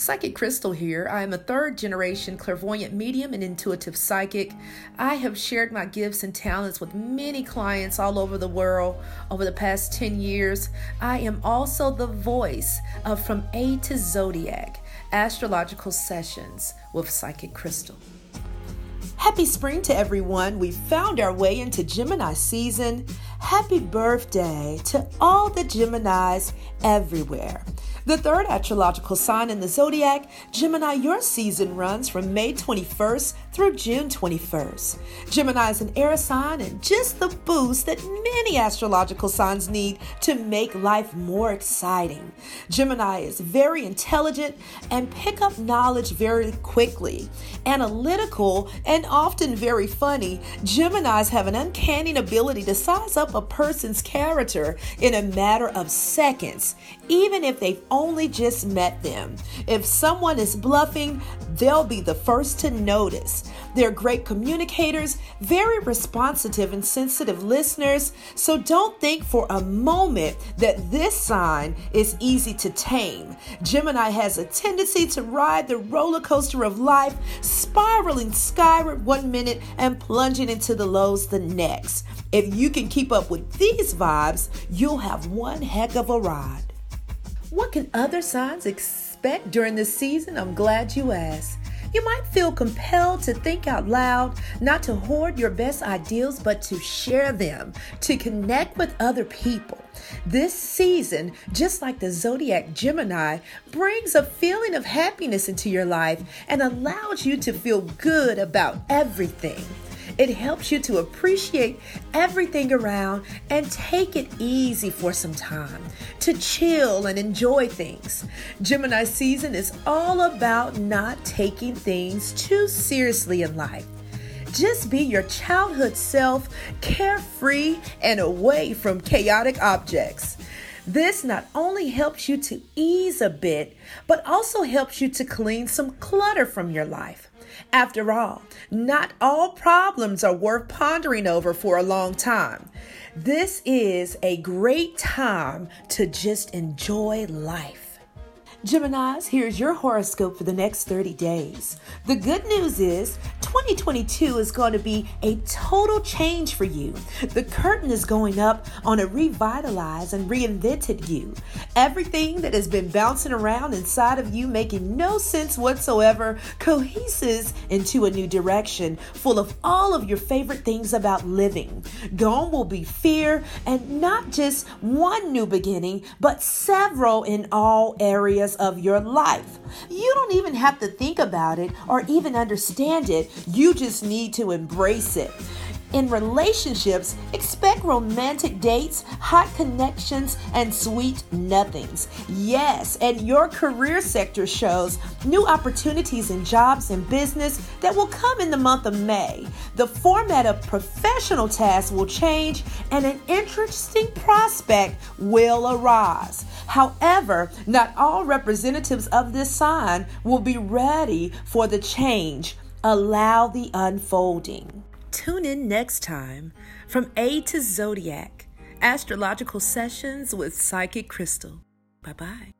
Psychic Crystal here. I am a third generation clairvoyant medium and intuitive psychic. I have shared my gifts and talents with many clients all over the world over the past 10 years. I am also the voice of From A to Zodiac Astrological Sessions with Psychic Crystal. Happy spring to everyone. We found our way into Gemini season. Happy birthday to all the Geminis everywhere. The third astrological sign in the zodiac, Gemini, your season runs from May 21st through June 21st. Gemini is an air sign and just the boost that many astrological signs need to make life more exciting. Gemini is very intelligent and pick up knowledge very quickly. Analytical and often very funny, Geminis have an uncanny ability to size up a person's character in a matter of seconds, even if they've only just met them. If someone is bluffing, they'll be the first to notice. They're great communicators, very responsive and sensitive listeners, so don't think for a moment that this sign is easy to tame. Gemini has a tendency to ride the roller coaster of life, spiraling skyward one minute and plunging into the lows the next. If you can keep up with these vibes, you'll have one heck of a ride. What can other signs expect during this season? I'm glad you asked. You might feel compelled to think out loud, not to hoard your best ideals, but to share them, to connect with other people. This season, just like the zodiac Gemini, brings a feeling of happiness into your life and allows you to feel good about everything. It helps you to appreciate everything around and take it easy for some time, to chill and enjoy things. Gemini season is all about not taking things too seriously in life. Just be your childhood self, carefree and away from chaotic objects. This not only helps you to ease a bit, but also helps you to clean some clutter from your life. After all, not all problems are worth pondering over for a long time. This is a great time to just enjoy life. Geminis, here's your horoscope for the next 30 days. The good news is 2022 is going to be a total change for you. The curtain is going up on a revitalized and reinvented you. Everything that has been bouncing around inside of you, making no sense whatsoever, coheses into a new direction full of all of your favorite things about living. Gone will be fear, and not just one new beginning, but several in all of your life. You don't even have to think about it or even understand it, you just need to embrace it. In relationships, expect romantic dates, hot connections, and sweet nothings. Yes, and your career sector shows new opportunities in jobs and business that will come in the month of May. The format of professional tasks will change, and an interesting prospect will arise. However, not all representatives of this sign will be ready for the change. Allow the unfolding. Tune in next time from A to Zodiac Astrological Sessions with Psychic Crystal. Bye bye.